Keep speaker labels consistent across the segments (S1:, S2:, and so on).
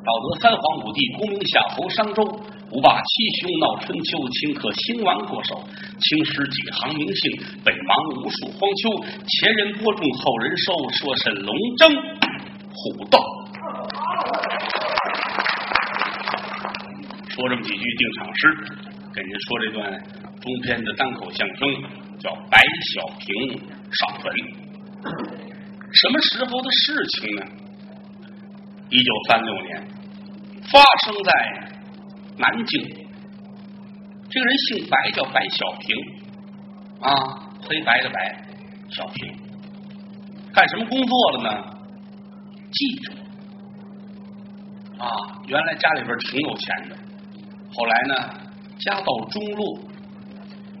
S1: 道德三皇五帝，功名夏侯商周，五霸七雄闹春秋，顷刻兴亡过手，青史几行名姓，北邙无数荒丘。前人播种，后人收，说是龙争虎斗。说这么几句定场诗，给您说这段中篇的单口相声，叫《白小平上坟》。什么时候的事情呢？一九三六年，发生在南京。这个人姓白，叫白小平，啊，黑白的白，小平，干什么工作了呢？记者。啊，原来家里边挺有钱的，后来呢，家道中落，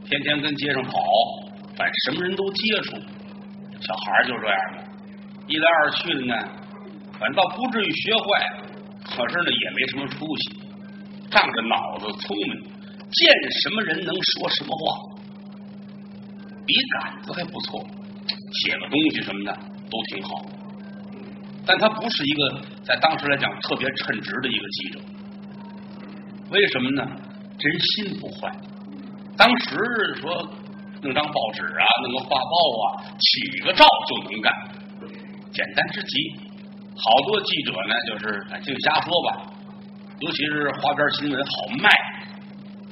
S1: 天天跟街上跑，反正什么人都接触。小孩就这样的，一来二去的呢，反倒不至于学坏，可是呢也没什么出息，仗着脑子聪明，见什么人能说什么话，笔杆子还不错，写个东西什么的都挺好。但他不是一个在当时来讲特别称职的一个记者，为什么呢？这人心不坏。当时说弄张报纸啊，弄个画报啊，起个照就能干，简单之极。好多记者呢，就是净瞎说吧，尤其是花边新闻好卖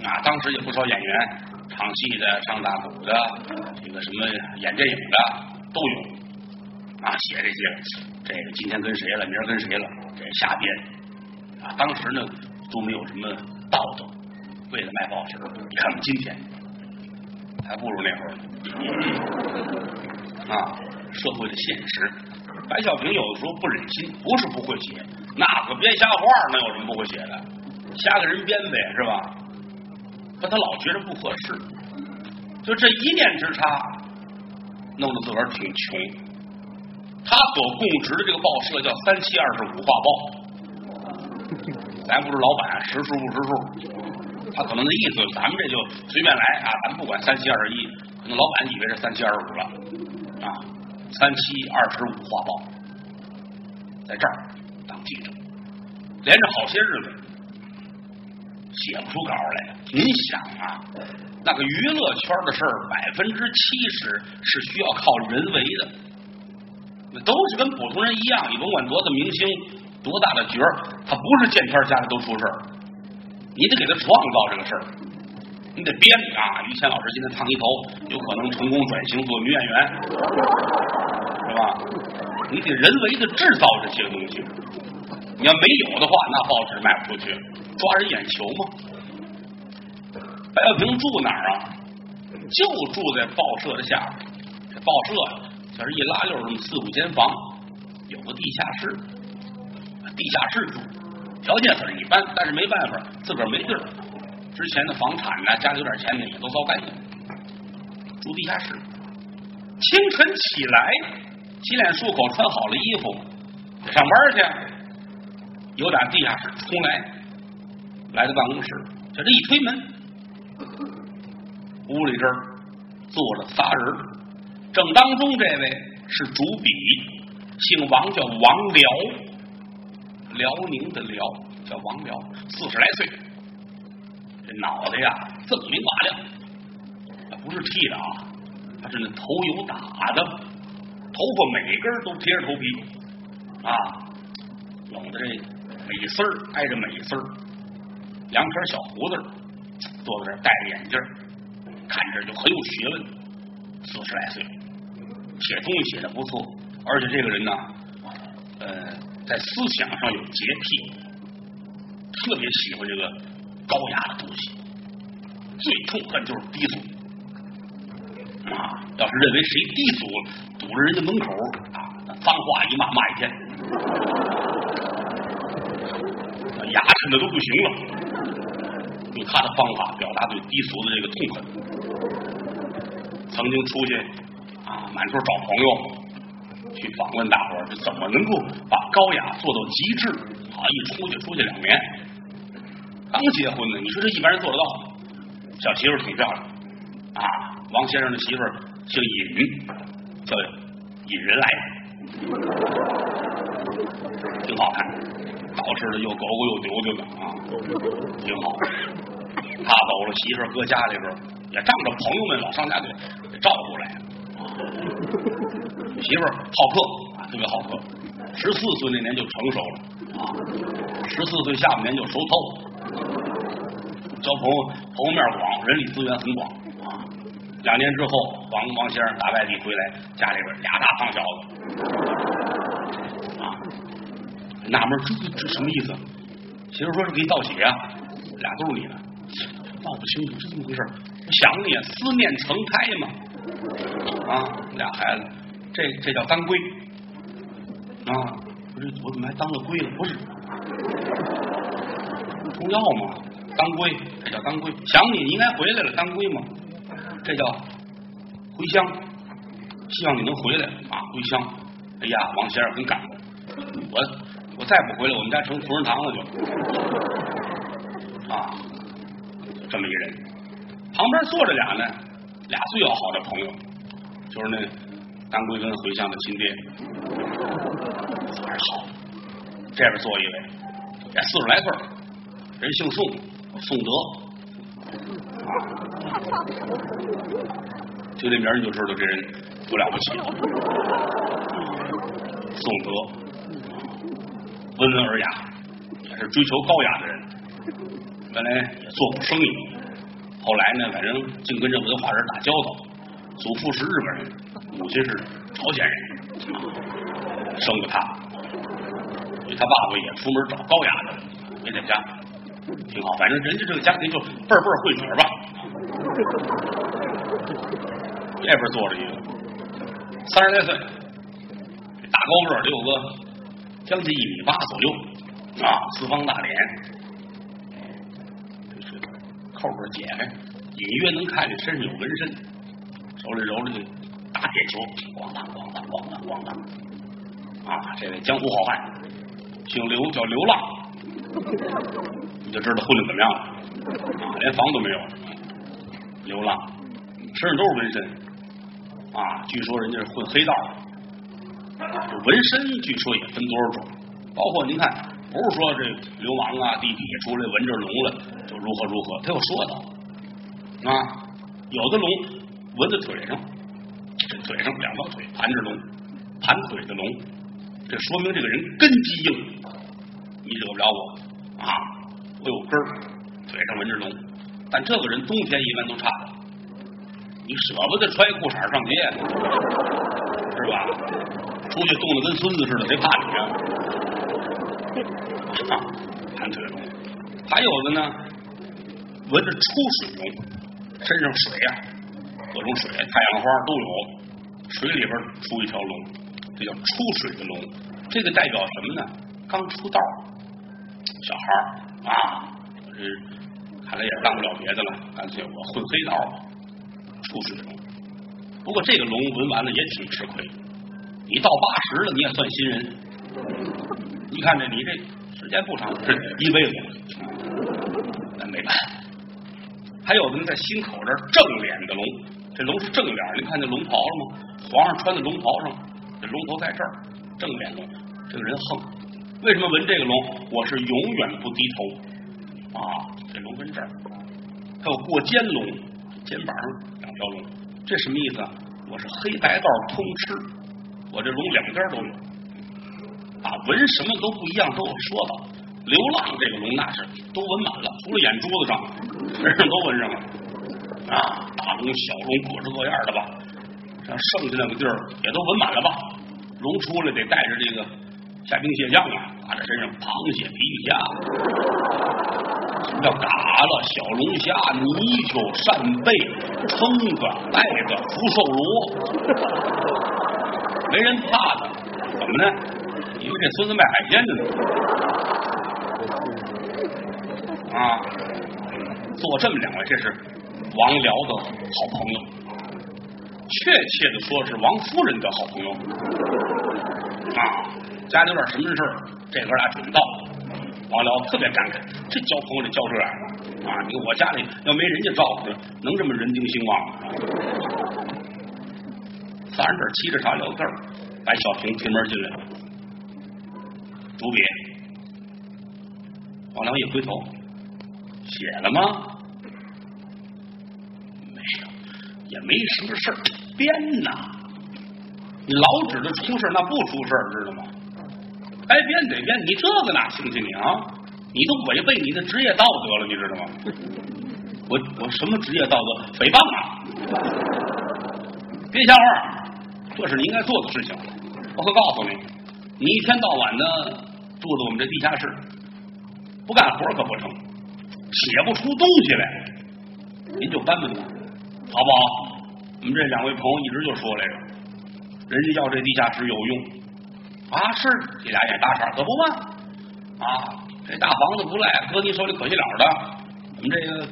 S1: 啊。当时也不少演员，唱戏的、唱大鼓的，这个什么演电影的都有。啊，写这些，这个今天跟谁了，明儿跟谁了，这瞎编啊！当时呢都没有什么道德，为了卖报纸。你看我们今天还不如那会儿啊！社会的现实，白小平有的时候不忍心，不是不会写，那个编瞎话，能有什么不会写的？瞎给人编呗，是吧？可他老觉得不合适，就这一念之差，弄得自个儿挺穷。他所供职的这个报社叫三七二十五画报，咱不是老板，识数不识数，他可能的意思，咱们这就随便来啊，咱不管三七二十一，可能老板以为是三七二十五了啊，三七二十五画报，在这儿当记者，连着好些日子写不出稿来。您想啊，那个娱乐圈的事儿，百分之七十是需要靠人为的。那都是跟普通人一样，你甭管多大明星、多大的角儿，他不是见天家里都出事儿，你得给他创造这个事儿，你得编啊。于谦老师今天烫一头，有可能成功转型做女演员，是吧？你得人为的制造这些东西，你要没有的话，那报纸卖不出去，抓人眼球嘛。白小平住哪儿啊？就住在报社的下边，这报社呀。这是一拉溜这么四五间房，有个地下室，地下室住，条件很一般，但是没办法，自个儿没地儿。之前的房产呢，家里有点钱呢，也都糟干净，住地下室。清晨起来，洗脸漱口，穿好了衣服，上班去。有打地下室出来，来到办公室，就这一推门，屋里这儿坐着仨人。正当中这位是主笔，姓王，叫王辽，辽宁的辽，叫王辽，四十来岁，这脑袋呀锃明瓦亮，不是剃的啊，他是那头油打的，头发每根都贴着头皮啊，弄的这每丝挨着每丝，两撇小胡子，坐在这戴着眼镜，看着就很有学问，四十来岁。写东西写的不错，而且这个人呢，呃，在思想上有洁癖，特别喜欢这个高雅的东西，最痛恨就是低俗啊！要是认为谁低俗，堵着人家门口啊，脏话一骂骂一天，牙碜的都不行了。用他的方法表达对低俗的这个痛恨，曾经出去啊。满处找朋友去访问大伙儿，怎么能够把高雅做到极致？好，一出去出去两年，刚结婚呢，你说这一般人做得到？小媳妇儿挺漂亮啊，王先生的媳妇儿姓尹，叫尹人来，挺好看，高好吃的又狗狗又丢丢的啊，挺好。他走了，媳妇儿搁家里边也仗着朋友们老上家给给照顾来。媳妇儿好客，特别好客。十四岁那年就成熟了啊，十四岁下半年就熟透了。交朋友朋友面广，人力资源很广啊。两年之后，王王先生打外地回来，家里边俩大胖小子啊，纳闷这这什么意思？媳妇说是给你道喜啊，俩都是你的，闹不清楚是这么回事？想你，思念成胎嘛啊，俩孩子，这这叫当归啊，不是我怎么还当了归了？不是中药嘛，当归，这叫当归。想你，你应该回来了，当归嘛，这叫回乡。希望你能回来啊，回乡。哎呀，王先生很感动，我我再不回来，我们家成同仁堂了就啊，这么一人，旁边坐着俩呢，俩最要好的朋友，就是那当归跟回乡的亲爹，还好。这边坐一位，也四十来岁，人姓宋，宋德，听这名你就知道这人多了不起。宋德，温文尔雅，也是追求高雅的人。原来也做过生意，后来呢，反正净跟这文化人打交道。祖父是日本人，母亲是朝鲜人，生过他。所以他爸爸也出门找高雅的，没在家，挺好。反正人家这个家庭就辈儿辈儿会嘴吧。这边坐着一个，三十来岁，大高个儿得有个将近一米八左右啊，四方大脸，这扣扣解开，隐约能看见身上有纹身，手里揉着这大铁球，咣当咣当咣当咣当啊！这位江湖好汉，姓刘，叫刘浪，你就知道混的怎么样了啊！连房都没有，流浪，身上都是纹身啊！据说人家是混黑道的，纹身据说也分多少种，包括您看，不是说这流氓啊、地痞出来纹着龙了就如何如何，他有说道啊。有的龙纹在腿上，这腿上两条腿盘着龙，盘腿的龙，这说明这个人根基硬，你惹不了我啊！我有根儿，腿上纹着龙，但这个人冬天一般都差，你舍不得穿一裤衩上街，是吧？出去冻得跟孙子似的，谁怕你啊？盘腿龙，还有的呢，纹着出水龙，身上水啊，各种水，太阳花都有，水里边出一条龙，这叫出水的龙，这个代表什么呢？刚出道，小孩啊，我这看来也干不了别的了，干脆我混黑道吧，出水龙。不过这个龙纹完了也挺吃亏，你到八十了你也算新人，你看这你这时间不长，这一辈子，那没办法。还有的在心口这儿正脸的龙，这龙是正脸，您看那龙袍了吗？皇上穿的龙袍上，这龙头在这儿，正脸龙，这个人横。为什么纹这个龙？我是永远不低头啊！这龙纹这儿，还有过肩龙，肩膀上两条龙，这什么意思？我是黑白道通吃，我这龙两边都有啊！纹什么都不一样，都有说道。流浪这个龙那是都纹满了，除了眼珠子上，身上都纹上了啊！大龙、小龙，各式各样的吧。像剩下那个地儿也都纹满了吧？龙出来得带着这个虾兵蟹将啊，打在身上，螃蟹、皮皮虾，什么叫嘎了？小龙虾、泥鳅、扇贝、蛏子、带子、福寿螺，没人怕的。怎么呢？因为这孙子卖海鲜的呢。啊，坐这么两位，这是王僚的好朋友，确切的说是王夫人的好朋友啊。家里有点什么事儿，这哥俩准到。王辽特别感慨，这交朋友得交这样啊！你我家里要没人家照顾，能这么人丁兴旺吗？三人这沏着茶聊天，白小平推门进来了，主笔王良一回头，写了吗？没有，也没什么事儿，编呐。你老指着出事那不出事知道吗？该编得编，你这个哪行去你啊？你都违背你的职业道德了，你知道吗？我我什么职业道德？诽谤啊！别瞎话，这是你应该做的事情。我可告诉你，你一天到晚的住在我们这地下室，不干活可不成，写不出东西来，您就搬搬吧，好不好？我们这两位朋友一直就说来着，人家要这地下室有用啊，是这俩眼大叉可不嘛啊，这大房子不赖，搁你手里可惜了的。我们这个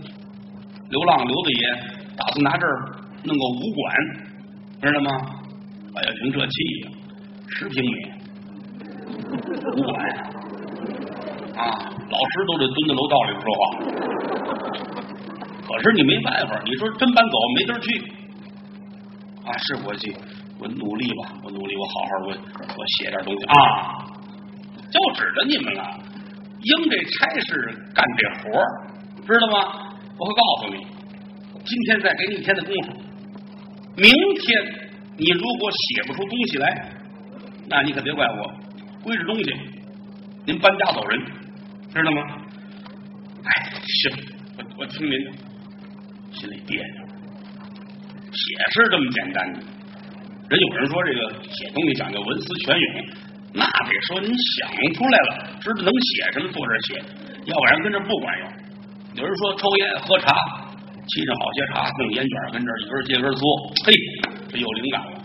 S1: 流浪刘大爷打算拿这儿弄个武馆，知道吗？哎呀，挺这气呀！十平米，武馆啊，老师都得蹲在楼道里边说话。可是你没办法，你说真搬走没地儿去啊？是我去，我努力吧，我努力，我好好我我写点东西啊，就指着你们了。应这差事干这活知道吗？我可告诉你，今天再给你一天的功夫，明天你如果写不出东西来。那你可别怪我，归置东西，您搬家走人，知道吗？哎，行，我我听您的，心里别扭。写是这么简单的，人有人说这个写东西讲究文思泉涌，那得说你想出来了，知道能写什么，坐这写，要不然跟这不管用。有人说抽烟喝茶，沏上好些茶，弄烟卷跟这一根接根嘬，嘿，这有灵感了。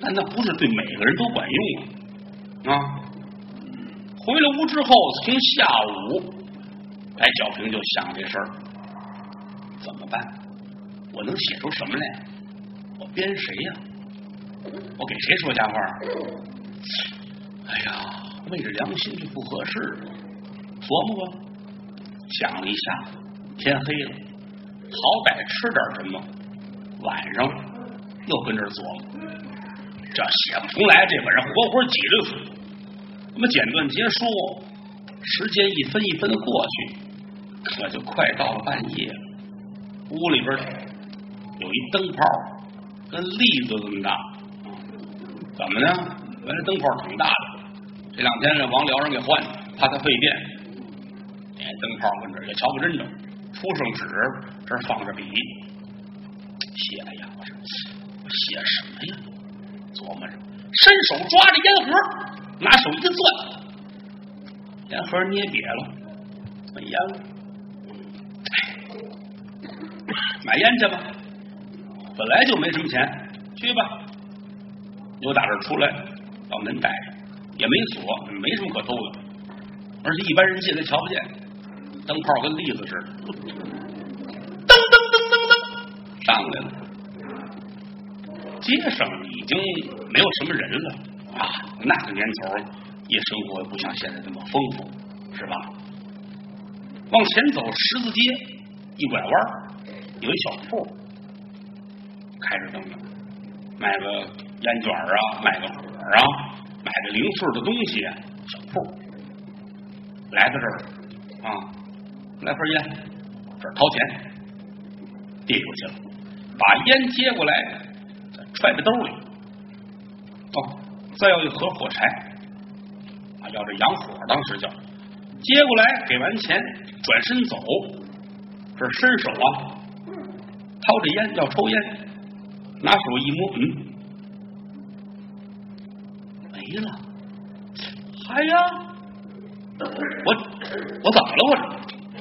S1: 但那不是对每个人都管用啊！啊，回了屋之后，从下午，白小平就想这事儿，怎么办？我能写出什么来？我编谁呀？我给谁说瞎话？哎呀，昧着良心这不合适。琢磨吧，想了一下，天黑了，好歹吃点什么。晚上又跟这琢磨。这写不出来，这把人活活挤着死。那么简短结束，时间一分一分的过去，可就快到了半夜了。屋里边有一灯泡，跟栗子这么大。怎么呢？原来灯泡挺大的，这两天让，王辽人给换，怕它费电。哎，灯泡跟这也瞧不真着，出上纸这放着笔，写呀，我说我写什么呀？琢磨着，伸手抓着烟盒，拿手一攥，烟盒捏瘪了，没烟了。买烟去吧，本来就没什么钱，去吧。又打这出来，把门带上，也没锁，没什么可偷的，而且一般人进来瞧不见，灯泡跟栗子似的，噔噔噔噔噔上来了。街上已经没有什么人了啊！那个年头，夜生活不像现在这么丰富，是吧？往前走，十字街一拐弯，有一小铺，开着灯呢，卖个烟卷啊，卖个火啊，买个零碎的东西，小铺。来到这儿啊，来份烟，这儿掏钱，递出去了，把烟接过来。揣在兜里，哦，再要一盒火柴，啊，要这洋火，当时叫接过来，给完钱，转身走，这伸手啊，掏着烟要抽烟，拿手一摸，嗯，没了，嗨呀，我我怎么了？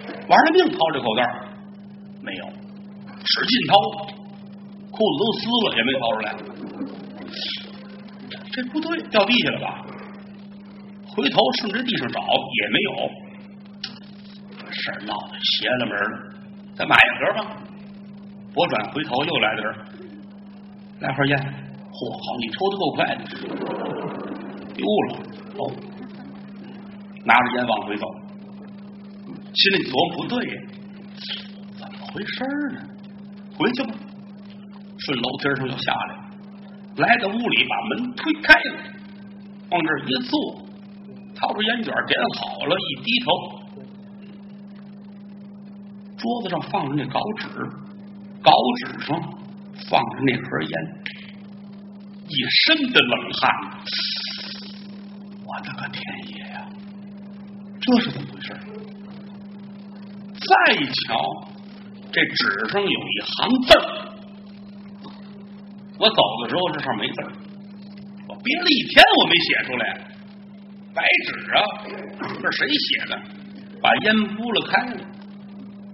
S1: 我玩了命掏这口袋，没有，使劲掏。裤子都撕了也没掏出来，这不对，掉地下了吧？回头顺着地上找也没有，事儿闹得邪了门了。再买一盒吧。我转回头又来这儿，来盒烟。嚯，好，你抽的够快的。丢了哦，拿着烟往回走，心里琢磨不对呀，怎么回事呢？回去吧。顺楼梯上就下来，来到屋里，把门推开了，往这一坐，掏出烟卷点好了，一低头，桌子上放着那稿纸，稿纸上放着那盒烟，一身的冷汗。我的个天爷呀！这是怎么回事？再一瞧，这纸上有一行字。我走的时候，这上没字儿。我憋了一天，我没写出来。白纸啊，这谁写的？把烟拨了开了，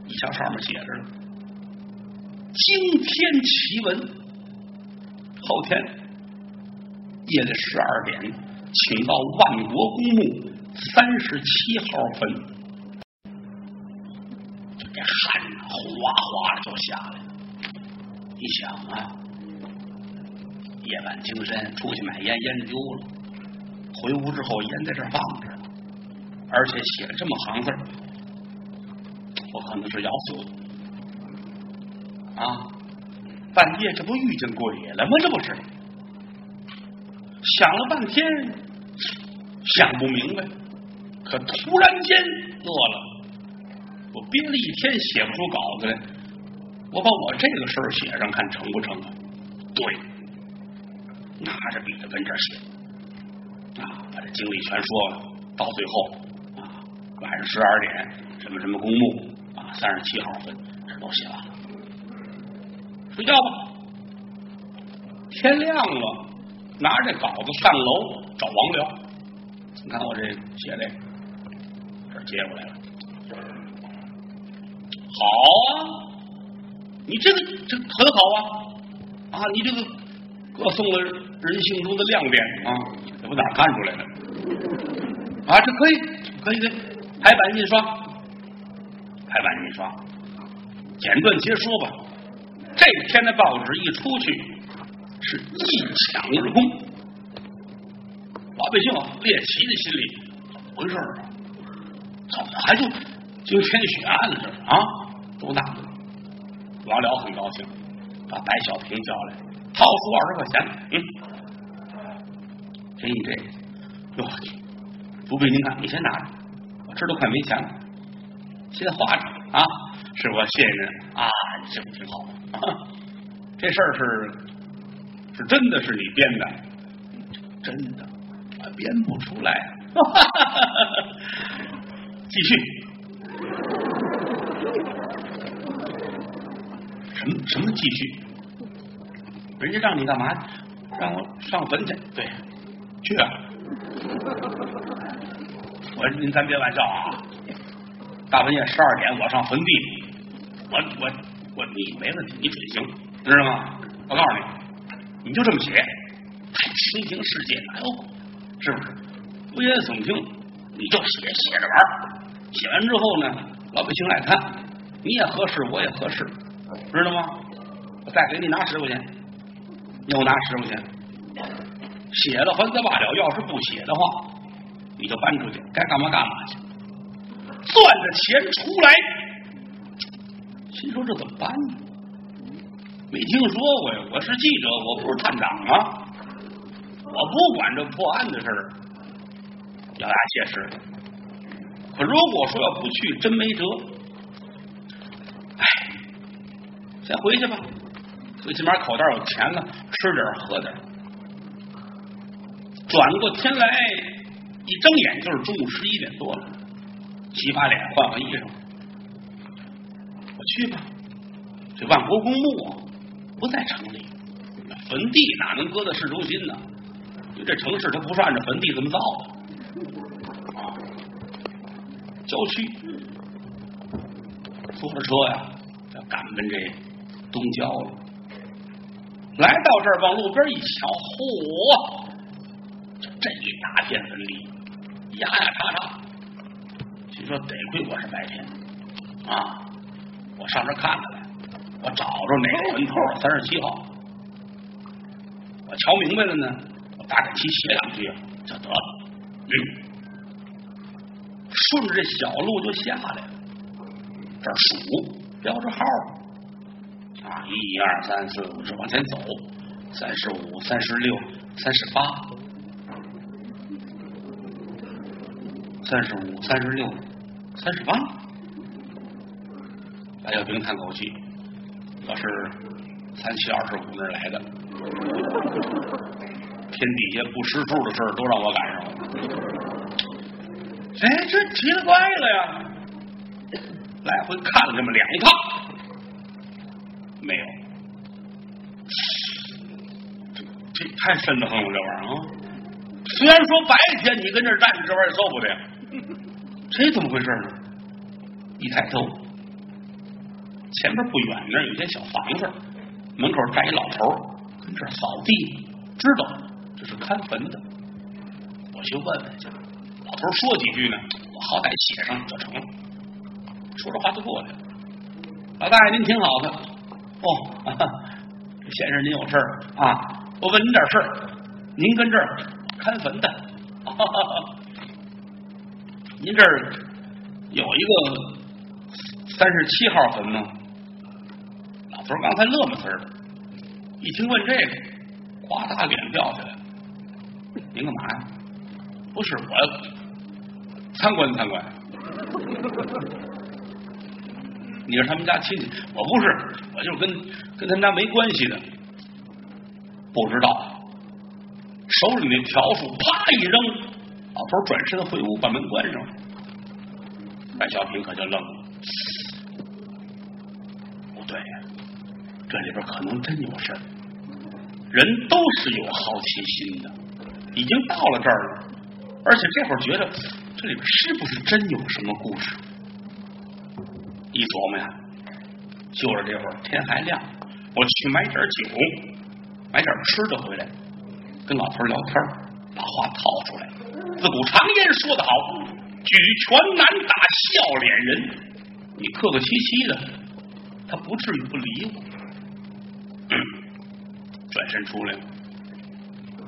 S1: 一瞧上面写着了：“惊天奇闻，后天夜里十二点，请到万国公墓三十七号坟。”这汗哗哗的就下来了。你想啊，夜半精神出去买烟，烟丢了，回屋之后烟在这放着，而且写了这么行字我可能是要死啊！半夜这不遇见鬼了吗？这不是？想了半天，想不明白，可突然间乐了。我憋了一天写不出稿子来，我把我这个事儿写上，看成不成啊？对，拿着笔就跟这写啊，把这经历全说了。到最后啊，晚上十二点，什么什么公墓啊，三十七号坟，这都写完了。睡觉吧。天亮了，拿着这稿子上楼找王辽。你看我这写的，这接过来了。好啊，你这个这很好啊啊！你这个歌颂了人性中的亮点啊，这不哪看出来的啊？这可以，可以，可以，排版印刷，排版印刷，简短截说吧。这天的报纸一出去，是一抢而空，老百姓猎奇的心理怎么回事啊？怎么还就惊天血案了？这是啊？都纳闷，王辽很高兴，把白小平叫来，掏出二十块钱，嗯，给你这个，哟，不必，您看，你先拿着，我这都快没钱了，先花着啊，是我谢谢您啊，这不挺好吗？这事儿是是真的是你编的，真的，我编不出来，继续。什么什么继续？人家让你干嘛？让我上坟去？对，去啊。我说您咱别玩笑啊！大半夜十二点，我上坟地，我我我你没问题，你准行，知道吗？我告诉你，你就这么写，太清平世界，哎呦，是不是？危言耸听，你就写写着玩写完之后呢，老百姓爱看，你也合适，我也合适。知道吗？我再给你拿十块钱，又拿十块钱，写了还则罢了，要是不写的话，你就搬出去，该干嘛干嘛去。攥着钱出来，心说这怎么办呢？没听说过呀，我是记者，我不是探长啊，我不管这破案的事儿，咬牙切齿。可如果说要不去，真没辙。先回去吧，最起码口袋有钱了，吃点喝点。转过天来，一睁眼就是中午十一点多了，洗把脸，换换衣裳，我去吧。这万国公墓啊，不在城里，坟地哪能搁在市中心呢？因为这城市它不是按照坟地这么造的啊，郊区，坐着车呀，赶奔这。东郊了，来到这儿，往路边一瞧，嚯，这一大片坟地，压压叉叉。据说得亏我是白天啊，我上这看看来，我找着哪个坟头三十七号，我瞧明白了呢，我大概齐写两句就得了。嗯，顺着这小路就下来了，这数标着号。啊，一二三四五，是往前走，三十五、三十六、三十八，三十五、三十六、三十八。白小平叹口气，我是三七二十五那来的，天底下不识数的事儿都让我赶上了。哎，这奇了怪了呀！来回看了这么两趟，没有。这这太瘆得慌了，这玩意儿啊！虽然说白天你跟这儿站着，这玩意儿受不得。这怎么回事呢？一抬头，前面不远那儿有间小房子，门口站一老头跟这儿扫地，知道这是看坟的。我去问问去。老头说几句呢，我好歹写上就成了。说着话就过来了。老大爷您挺好的哦，先生您有事啊？我问您点事儿，您跟这儿看坟的。您这儿有一个三十七号坟吗？老头刚才乐么词儿，一听问这个，哗嗒脸掉下来。您干嘛呀？不是我参观参观。你是他们家亲戚？我不是，我就是跟跟他们家没关系的。不知道，手里那笤帚啪一扔。老头转身回屋，把门关上了。白小平可就愣了。不对呀，这里边可能真有事儿。人都是有好奇心的，已经到了这儿了，而且这会儿觉得这里边是不是真有什么故事？一琢磨呀，就是这会儿天还亮，我去买点酒，买点吃的回来，跟老头聊天，把话套出来。自古常言说得好，举拳难打笑脸人。你客客气气的，他不至于不理我。转身出来了，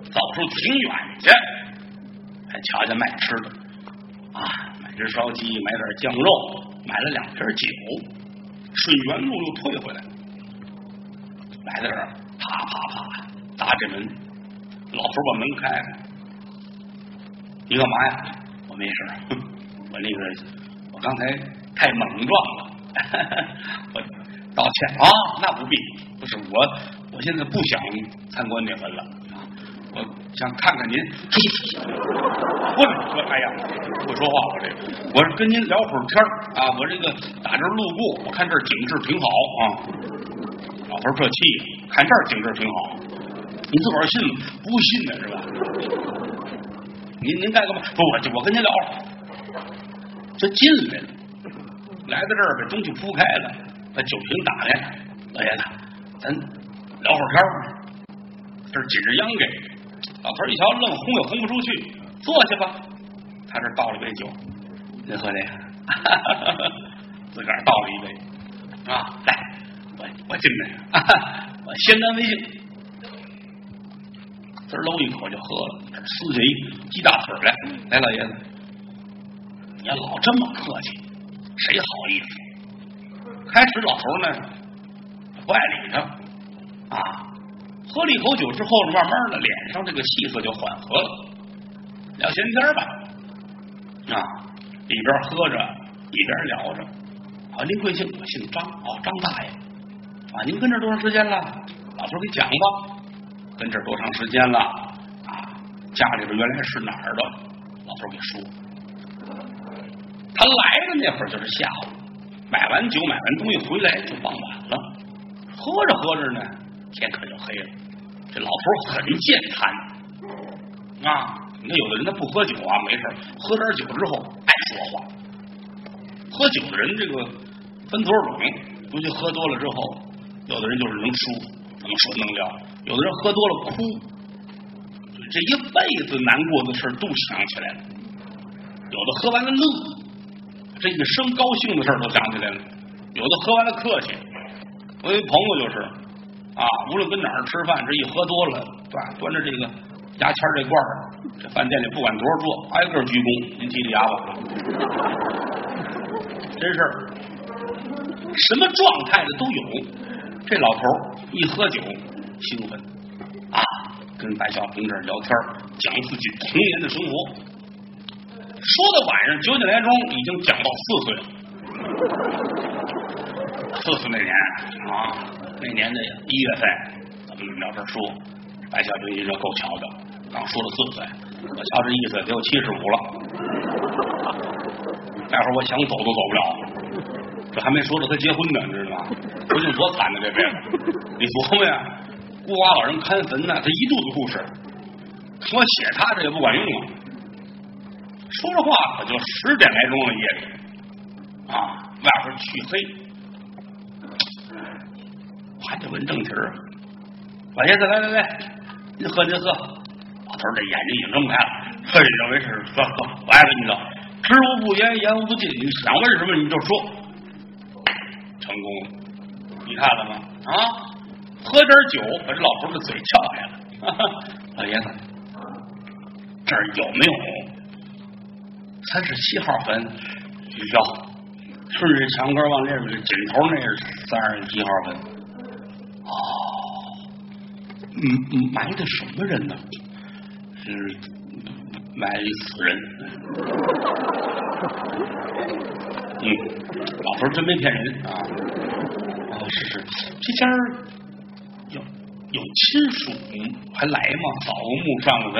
S1: 走出挺远去，还瞧见卖吃的啊，买只烧鸡，买点酱肉，买了两瓶酒，顺原路又退回来，来到这儿，啪啪啪砸这门，老头把门开开。你干嘛呀？我没事，我那个我刚才太莽撞了，我道歉啊。那不必，不是我，现在不想参观那坟了，我想看看您。不是，哎呀，不说话，我这，我是跟您聊会儿天啊。我这个打这路过，我看这儿景致挺好啊。老头儿这气，看这儿景致挺好，你自个儿信？不信呢，是吧？您您干干嘛？不，我我跟您聊会儿。这进来了，来到这儿把东西铺开了，把酒瓶打开。老爷子，咱聊会儿天儿。这紧着秧给老头一瞧，愣轰也轰不出去，坐下吧。他这倒了杯酒，您喝这个，自个儿倒了一杯啊。来，我我敬来，我先干为敬。滋搂一口就喝了，撕下一鸡大腿来。来，老爷子，你要老这么客气，谁好意思？开始老头呢不爱理他啊，喝了一口酒之后呢，慢慢的脸上这个气色就缓和了。聊闲天吧，啊，一边喝着一边聊着。啊，您贵姓？我姓张。哦，张大爷。啊，您跟这多长时间了？老头给讲吧。跟这多长时间了啊？家里边原来是哪儿的？老头给说。他来的那会儿就是下午，买完酒买完东西回来就傍晚了。喝着喝着呢，天可就黑了。这老头很健谈啊！你看有的人他不喝酒啊，没事喝点酒之后爱说话。喝酒的人这个分多少种，尤其喝多了之后，有的人就是能说。能说能聊，有的人喝多了哭，这一辈子难过的事都想起来了；有的喝完了乐，这一生高兴的事都想起来了；有的喝完了客气。我一朋友就是啊，无论跟哪儿吃饭，这一喝多了，端端着这个牙签这罐儿，这饭店里不管多少桌，挨个鞠躬，您提提牙吧。真事儿，什么状态的都有。这老头一喝酒兴奋啊，跟白小平这儿聊天，讲自己童年的生活。说到晚上九点来钟，已经讲到四岁了。四岁那年啊，那年的一月份，咱们聊这说，白小平这够瞧的，刚说了四岁，我瞧这意思得有七十五了。待会儿我想走都走不了，这还没说到他结婚呢，你知道吗？不定多惨呢这辈子。你琢磨呀，孤寡老人看坟呢，他一肚子故事。我写他这也不管用啊。说着话，可就十点来钟了夜里啊，外边黢黑。还得问正题儿，老爷子来来来，您喝您喝。老头这眼睛已经睁开了，嘿，认为是喝喝，我爱跟你道，知无不言，言无不尽，你想问什么你就说，成功了，你看了吗？啊，喝点酒把这老头的嘴撬开了。老爷子，这儿有没有三十七号坟？有，顺着墙根往那边尽头那是三十七号坟。嗯，埋的什么人呢？是埋死人。嗯，老头真没骗人啊。哦，是是，这家有有亲属还来吗？扫个墓上个坟，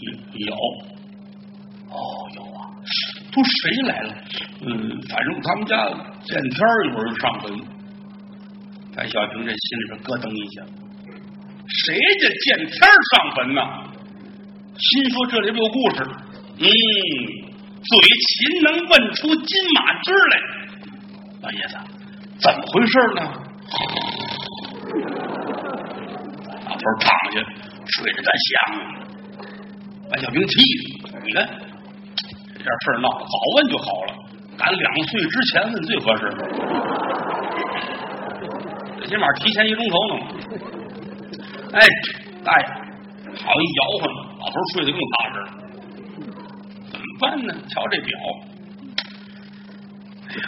S1: 有有。哦，有啊。都谁来了？嗯，反正他们家见天有人上坟。白小平这心里边咯噔一下。谁家见天上坟呢？心说这里边有故事。嗯，嘴勤能问出金马驹来。老爷子，怎么回事呢？老头躺下，睡着在想。白小兵气的你看这点事儿闹，早问就好了。赶两岁之前问最合适。最起码提前一钟头呢。哎，大爷，好一摇晃，老头睡得更踏实了。怎么办呢？瞧这表，哎呀，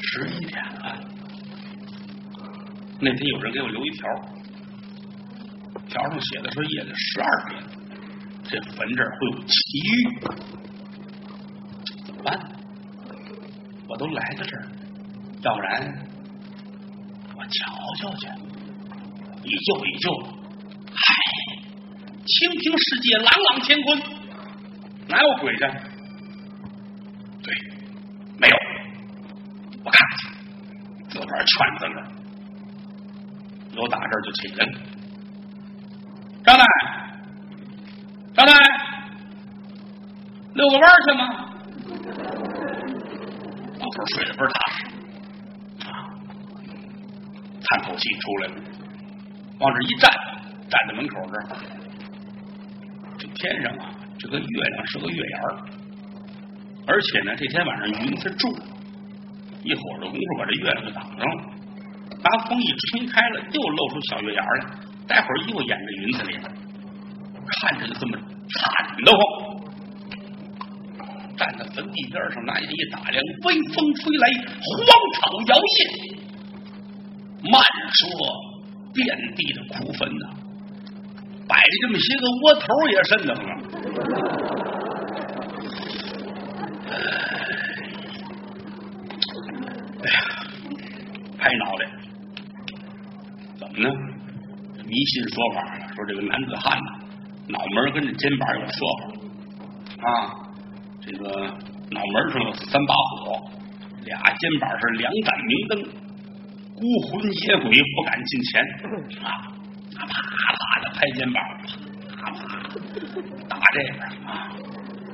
S1: 十一点了。那天有人给我留一条，条上写的说夜里十二点，这坟这儿会有奇遇，怎么办？我都来到这儿，要不然我瞧瞧去。一旧一旧，嗨，清平世界，朗朗乾坤，哪有鬼的？对，没有。我看看去，自个儿劝自个儿。由打这儿就请人。张大爷，张大爷，遛个弯去吗？老头睡得倍儿踏实，啊，叹口气出来了。往这一站，站在门口这儿，这天上啊，这个月亮是个月牙儿，而且呢，这天晚上云彩重，一会儿的功夫把这月亮就挡上了，拿风一吹开了，又露出小月牙来，待会儿又掩着云彩里了，看着就这么惨的慌。站在坟地边上，拿眼一打量，微风吹来，荒草摇曳，慢说。遍地的枯坟呐，摆这么些个窝头也瘆得慌！哎呀，拍脑袋，怎么呢？迷信说法说这个男子汉呐，脑门跟这肩膀有说法啊，这个脑门上有三把火，俩肩膀是两盏明灯。孤魂野鬼不敢近前啊！啪啪的拍肩膀，啪啪打这边啊，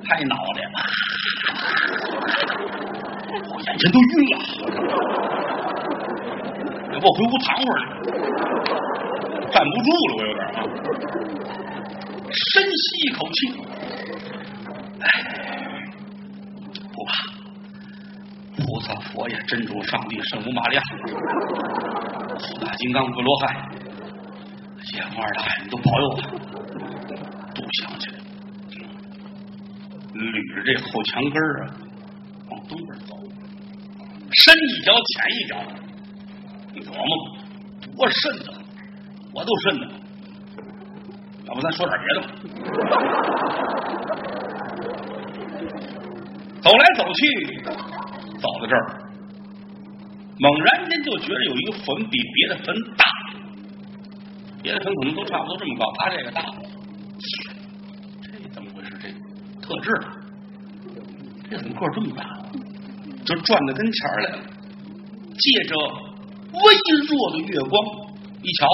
S1: 拍脑袋，啪我眼前都晕了，要不回屋躺会儿去，站不住了，我有点啊。深吸一口气，哎，不怕。菩萨、佛爷、真主、上帝、圣母玛利亚、四大金刚、五罗汉、阎王二大爷都保佑我，都想起来，捋着这后墙根儿啊，往东边走，深一脚浅一脚，你琢磨多瘆得，我都瘆得，要不咱说点别的吧，走来走去。走到这儿，猛然间就觉得有一个坟比别的坟大，别的坟可能都差不多这么高，他这个大，这怎么回事？这特质，这怎么个这么大？就转到跟前来了，借着微弱的月光，一瞧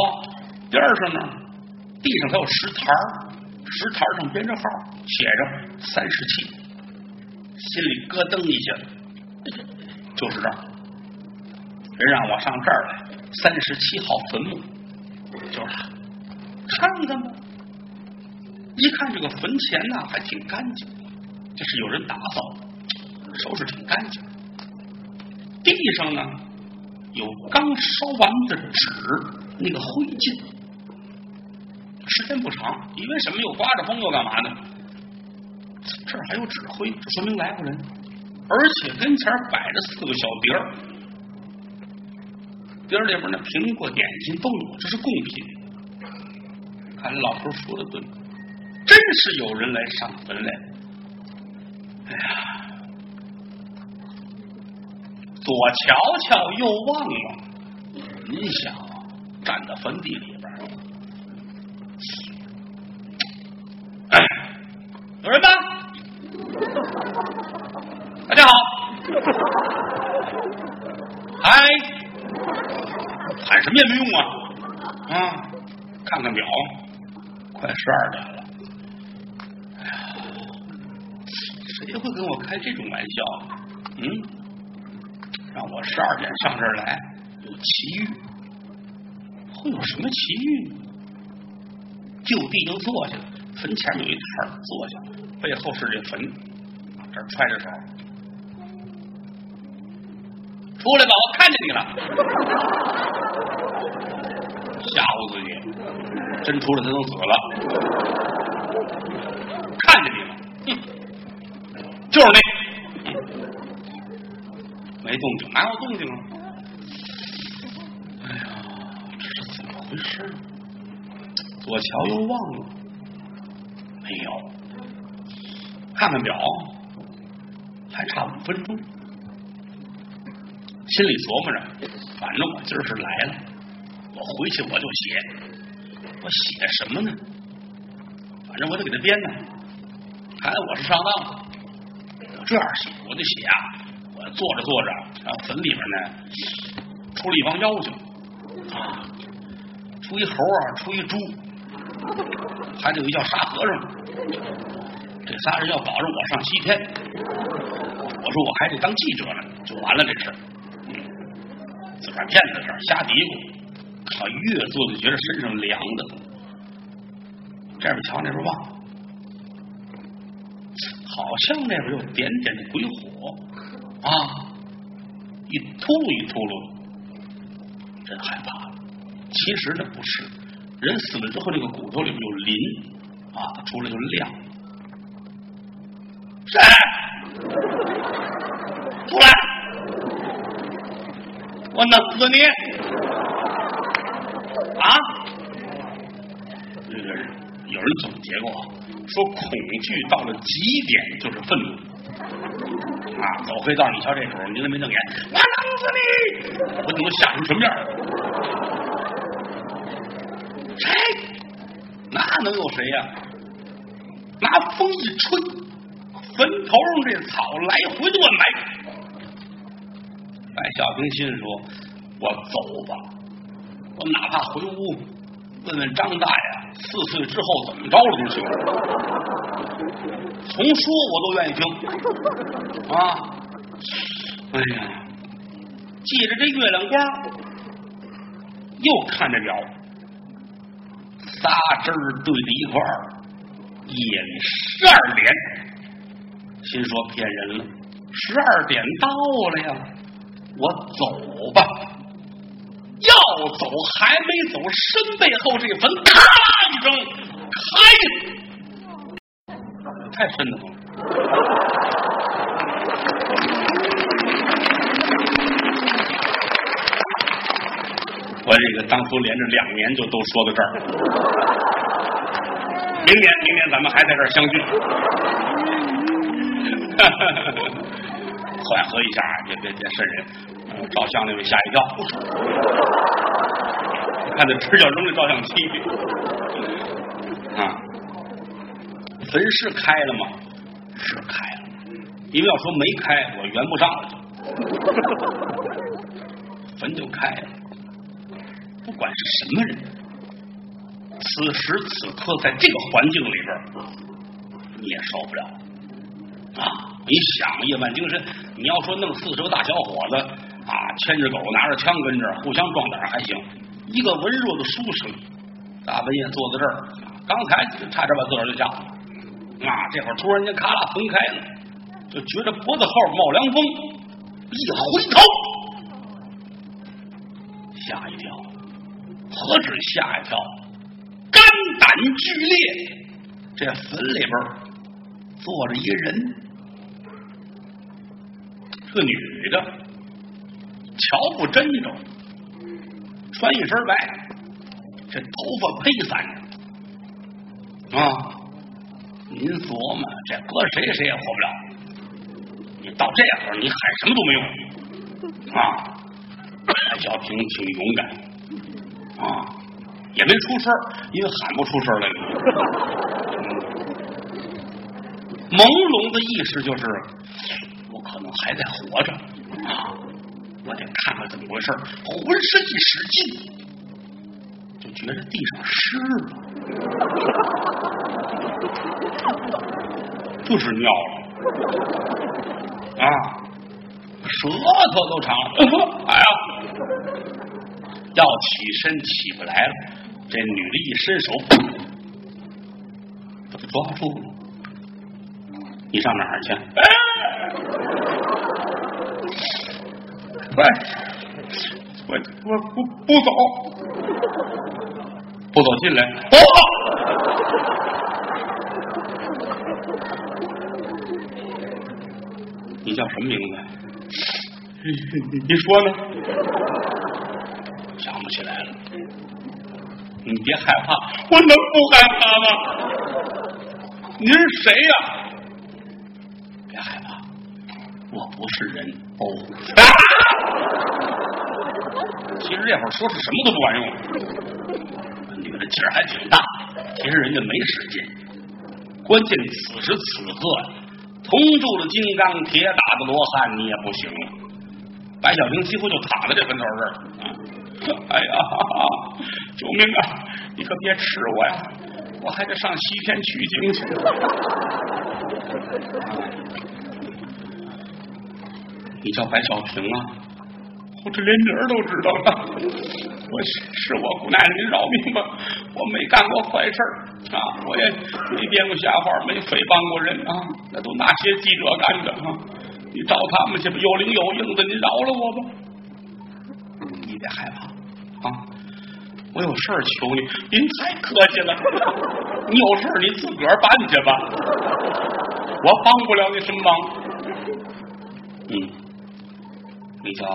S1: 边上呢，地上还有石台石台上编着号，写着三十七，心里咯噔一下，就是这儿。人让我上这儿来，三十七号坟墓，就是他，看看吧。一看这个坟前呢，还挺干净，这是有人打扫，收拾挺干净。地上呢有刚烧完的纸，那个灰烬，时间不长，因为什么又刮着风又干嘛呢？这儿还有纸灰，这说明来过人，而且跟前摆着四个小碟儿。碟里边那苹果、点心都有，这是贡品。看老头说的对，真是有人来上坟来。哎呀，左瞧瞧，右望望，你想站在坟地里边，哎，有人吗？大家好，嗨。喊什么也没用啊！啊，看看表，快十二点了。哎呀，谁会跟我开这种玩笑？嗯，让我十二点上这儿来，有奇遇，会有什么奇遇呢？就地就坐下了，坟前面有一台坐下，背后是这坟，这揣着手，出来吧，我看见你了。吓唬自己，真出来他都死了。看见你了，哼，就是你，没动静，哪有动静啊？哎呀，这是怎么回事？左瞧右望，没有。看看表，还差五分钟。心里琢磨着，反正我今儿是来了。我回去我就写，我写什么呢？反正我得给他编呢。看来我是上当了。我这样写，我得写啊！我坐着坐着，然后坟里边呢出了一帮妖精啊，出一猴啊，出一猪，还得有一叫沙和尚。这仨人要保着我上西天，我说我还得当记者呢，就完了这事。自个儿骗子事儿，瞎嘀咕。他越做就觉得身上凉的，这边瞧那边望，好像那边有点点的鬼火啊，一秃噜一秃噜，真害怕。其实那不是，人死了之后，这个骨头里面有磷啊，它出来就亮。谁？出来！我弄死你！啊！这个有人总结过，说恐惧到了极点就是愤怒啊！走黑道，你瞧这时候，你都没瞪眼，我弄死你！我怎么吓成什么样？谁？那能有谁呀？拿风一吹，坟头上这草来回乱摆。白小平心说：“我走吧。”我哪怕回屋问问张大爷，四岁之后怎么着了都行，从说我都愿意听啊！哎呀，借着这月亮光，又看着表，仨针对在一块儿，夜里十二点，心说骗人了，十二点到了呀，我走吧。要走还没走，身背后这坟咔啦一声开，太深了。我这个当初连着两年就都说到这儿，明年明年咱们还在这儿相聚，缓和一下，别别别瘆人。照相那位吓一跳，看他直接扔这照相机啊！坟是开了吗？是开了，因为要说没开，我圆不上了。坟就开了，不管是什么人，此时此刻在这个环境里边，你也受不了啊！你想夜半精神，你要说弄四十个大小伙子啊，牵着狗拿着枪跟这互相壮胆还行，一个文弱的书生，大半夜坐在这儿，刚才差点把自个儿就吓死啊！这会儿突然间咔啦分开了，就觉着脖子后冒凉风，一回头，吓一跳，何止吓一跳，肝胆俱裂！这坟里边坐着一个人。个女的，瞧不真着，穿一身白，这头发披散着啊！您琢磨，这搁谁谁也活不了。你到这会儿，你喊什么都没用啊！小平挺勇敢啊，也没出声因为喊不出声来了。朦胧的意识就是。我可能还在活着啊！我得看看怎么回事浑身一使劲，就觉得地上湿了，就是尿了啊！舌头都长了，哎呀！要起身起不来了，这女的一伸手，把他抓住了。你上哪儿去？喂，我我不不走，不走进来，不你叫什么名字？你说呢？想不起来了。你别害怕，我能不害怕吗？您是谁呀？别害怕我不是人哦，其实这会儿说是什么都不管用，女的劲儿还挺大。其实人家没使劲，关键此时此刻，铜铸的金刚，铁打的罗汉，你也不行了。白小平几乎就躺在这坟头这儿哎呀，救命啊！你可别吃我呀，我还得上西天取经去。你叫白小平啊？我这连名都知道了。我是是我姑奶奶，您饶命吧！我没干过坏事啊，我也没编过瞎话，没诽谤过人啊，那都那些记者干的啊！你找他们去吧，有灵有应的，你饶了我吧！你别害怕啊！我有事儿求你，您太客气了。你有事儿你自个儿办去吧，我帮不了你什么忙。嗯。你叫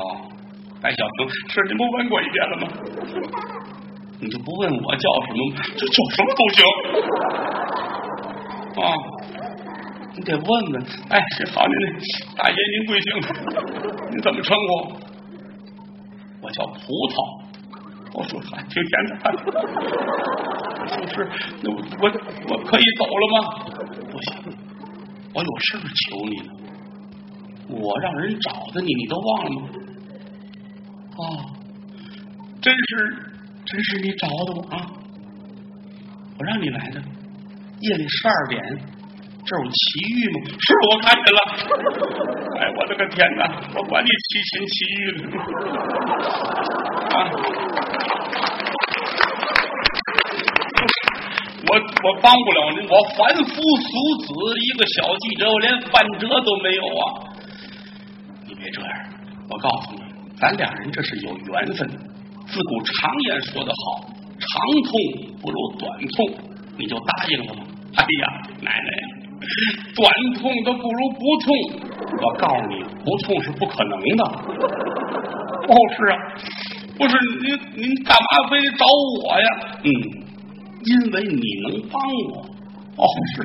S1: 白小平，是您不问过一遍了吗？你就不问我叫什么，就叫什么都行啊！你得问问。哎，这好，您大爷您贵姓？您怎么称呼？我叫葡萄。我说还挺简单。就是，那我我可以走了吗？不行，我有事求你呢。我让人找的你，你都忘了吗？哦，真是，真是你找的我啊！我让你来的，夜里十二点，这有奇遇吗？是我看见了。哎，我的个天哪！我管你奇情奇遇呢！啊！我我帮不了您，我凡夫俗子，一个小记者，我连半折都没有啊！你别这样，我告诉你，咱俩人这是有缘分。自古常言说得好，长痛不如短痛，你就答应了吗？哎呀，奶奶呀，短痛都不如不痛。我告诉你，不痛是不可能的。哦，是啊，不是您您干嘛非得找我呀？嗯，因为你能帮我。哦，是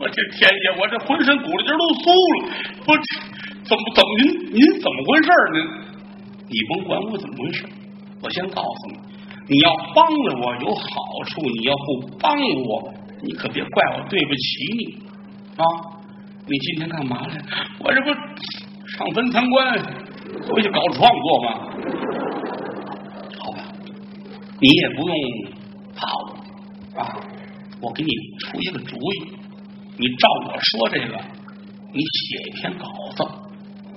S1: 我这天爷，我这浑身骨头筋都酥了，我。怎么怎么您您怎么回事？您你甭管我怎么回事，我先告诉你，你要帮了我有好处，你要不帮我，你可别怪我对不起你啊！你今天干嘛来？我这不上坟参观，回去搞创作吗？好吧，你也不用怕我啊，我给你出一个主意，你照我说这个，你写一篇稿子，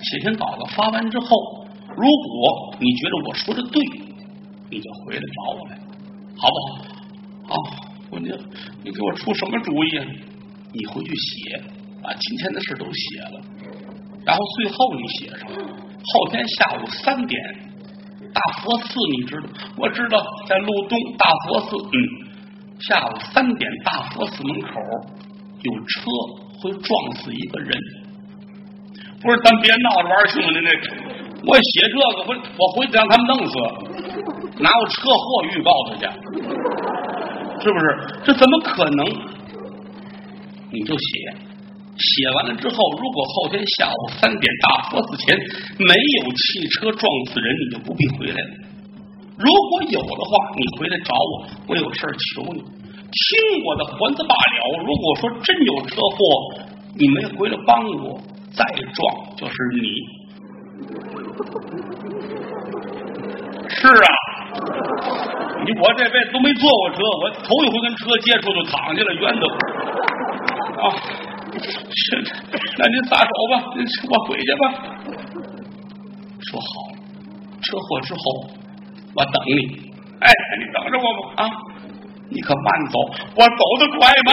S1: 写篇稿子发完之后。如果你觉得我说的对，你就回来找我来，好不好？啊，我你你给我出什么主意啊？你回去写，把今天的事都写了，然后最后你写上后天下午三点大佛寺，你知道？我知道，在路东大佛寺。嗯，下午三点大佛寺门口有车会撞死一个人。不是，咱别闹着玩，兄弟，那。我写这个，我我回去让他们弄死，拿我车祸预告他去，是不是？这怎么可能？你就写，写完了之后，如果后天下午三点大佛寺前没有汽车撞死人，你就不必回来了。如果有的话，你回来找我，我有事求你，听我的还则罢了。如果说真有车祸，你没回来帮我，再撞就是你。是啊，你我这辈子都没坐过车，我头一回跟车接触就躺下了，冤的啊！是，那您撒手吧，您我回去吧。说好，车祸之后我等你。哎，你等着我吧啊！你可慢走，我走得快吗？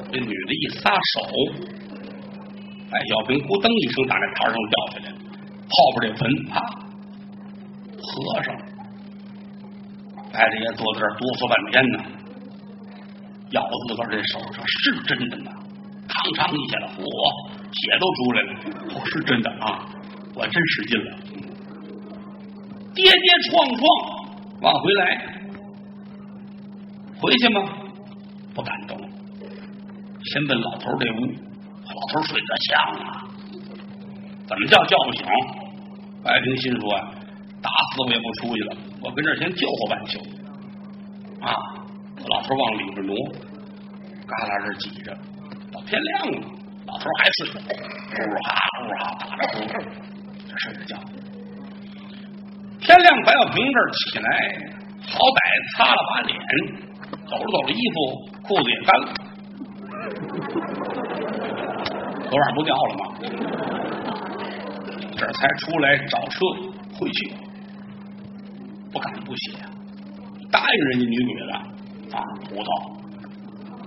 S1: 这女的一撒手。哎，小瓶咕噔一声，打那台上掉下来，后边这坟啊，合上。白大爷坐在这儿哆嗦半天呢，咬自个儿这手上是真的吗？嘡嘡一下子，火血都出来了，是真的啊，我真使劲了，跌跌撞撞往回来，回去吗？不敢动，先奔老头这屋。老头睡得香啊，怎么叫叫不醒？白平心说啊：“打死我也不出去了，我跟这先救活半宿。”啊，老头往里边挪，旮旯这挤着，到天亮了，老头还睡，呼哈呼哈打着呼，这睡着觉。天亮，白小平这儿起来，好歹擦了把脸，抖了抖了衣服，裤子也干了。昨晚不掉了吗？这才出来找车回去，不敢不写，答应人家女鬼了啊！葡萄，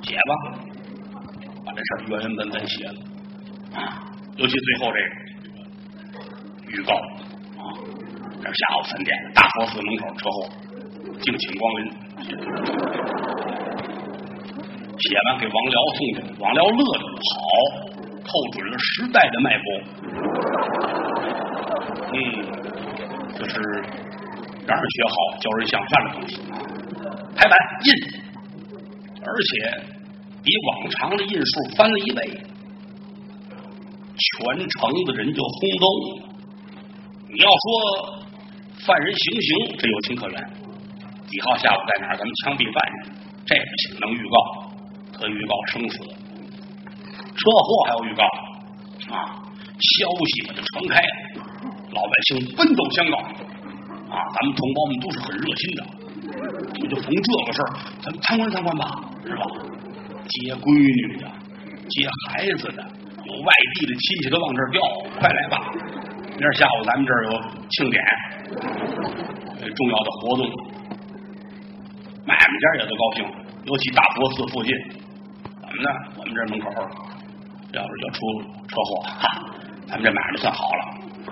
S1: 写吧，把这事原原本本写了啊！尤其最后这个预告啊，这下午三点，大佛寺门口车祸，敬请光临。写完给王辽送去，王辽乐的好。扣准了时代的脉搏，嗯，就是让人学好、教人向善的东西。排版印，而且比往常的印数翻了一倍，全城的人就轰动。你要说犯人行刑，这有情可原。几号下午在哪儿？咱们枪毙犯人，这不行，能预告，可预告生死。车祸还有预告啊！消息就传开，老百姓奔走相告啊！咱们同胞们都是很热心的，你就逢这个事儿，咱们参观参观吧，是吧？接闺女的，接孩子的，有外地的亲戚都往这儿调，快来吧！明儿下午咱们这儿有庆典，重要的活动，买卖家也都高兴，尤其大佛寺附近，怎么呢？我们这门口。要是要出车祸，哈，咱们这买卖算好了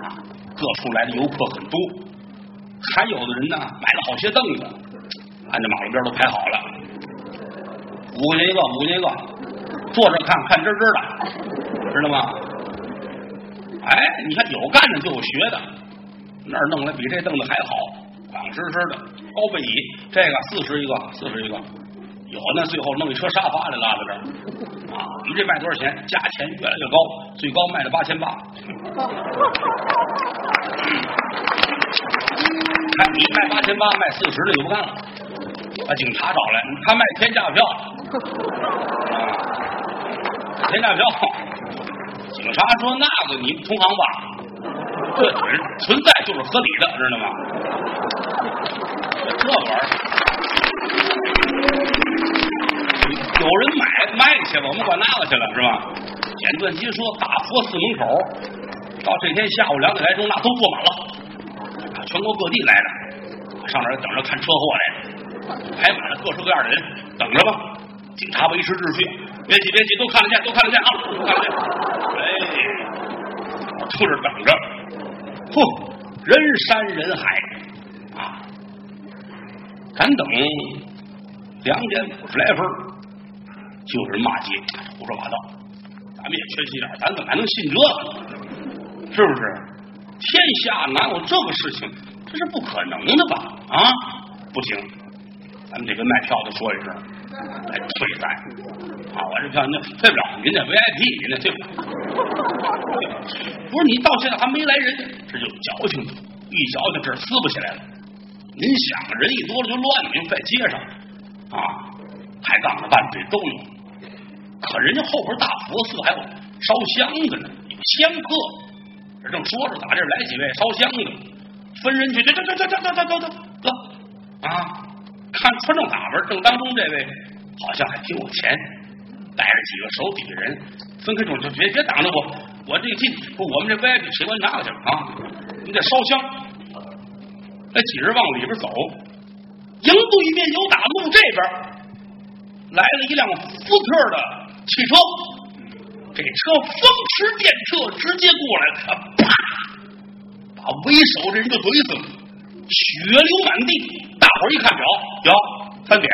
S1: 啊！各处来的游客很多，还有的人呢，买了好些凳子，按着马路边都排好了，五块钱一个，五块钱一个，坐着看看真真的，知道吗？哎，你看有干的就有学的，那儿弄来比这凳子还好，广实实的，高背椅，这个四十一个，四十一个，有那最后弄一车沙发来拉在这儿啊！我们这卖多少钱？价钱越来越高，最高卖了八千八。看你卖八千八，卖四十的就不干了，把警察找来，他卖天价票！天价票，警察说那个你同行吧，这存在就是合理的，知道吗？这玩意儿。有人买卖去了，我们管那个去了是吧？简短机说，大佛寺门口到这天下午两点来钟，那都坐满了，全国各地来的，上那儿等着看车祸来，排满了各式各样的人，等着吧。警察维持秩序，别急别急，都看得见，都看得见啊，都看得见。哎，出这等着，嚯，人山人海啊，咱等两点五十来分。就是骂街，胡说八道，咱们也缺心眼咱怎么还能信这个？是不是？天下哪有这个事情？这是不可能的吧？啊，不行，咱们得跟卖票的说一声，来退赛。啊，我这票那退不了，您那 VIP，您那退不了。不是你到现在还没来人，这就矫情，一矫情这撕不起来了。您想，人一多了就乱，您在街上啊。抬杠子、拌嘴都有，可人家后边大佛寺还有烧香的呢，有香客。这正说着，打这来几位烧香的，分人去，这这这这这这这这这啊！看穿着打扮，正当中这位好像还挺有钱，带着几个手底下人分开中，就别别挡着我，我这进不我们这 VIP 谁管你拿去啊？你得烧香。那几人往里边走，迎对面有打路这边。来了一辆福特的汽车，这车风驰电掣，直接过来，他啪，把为首这人就怼死了，血流满地。大伙一看表，表，三点。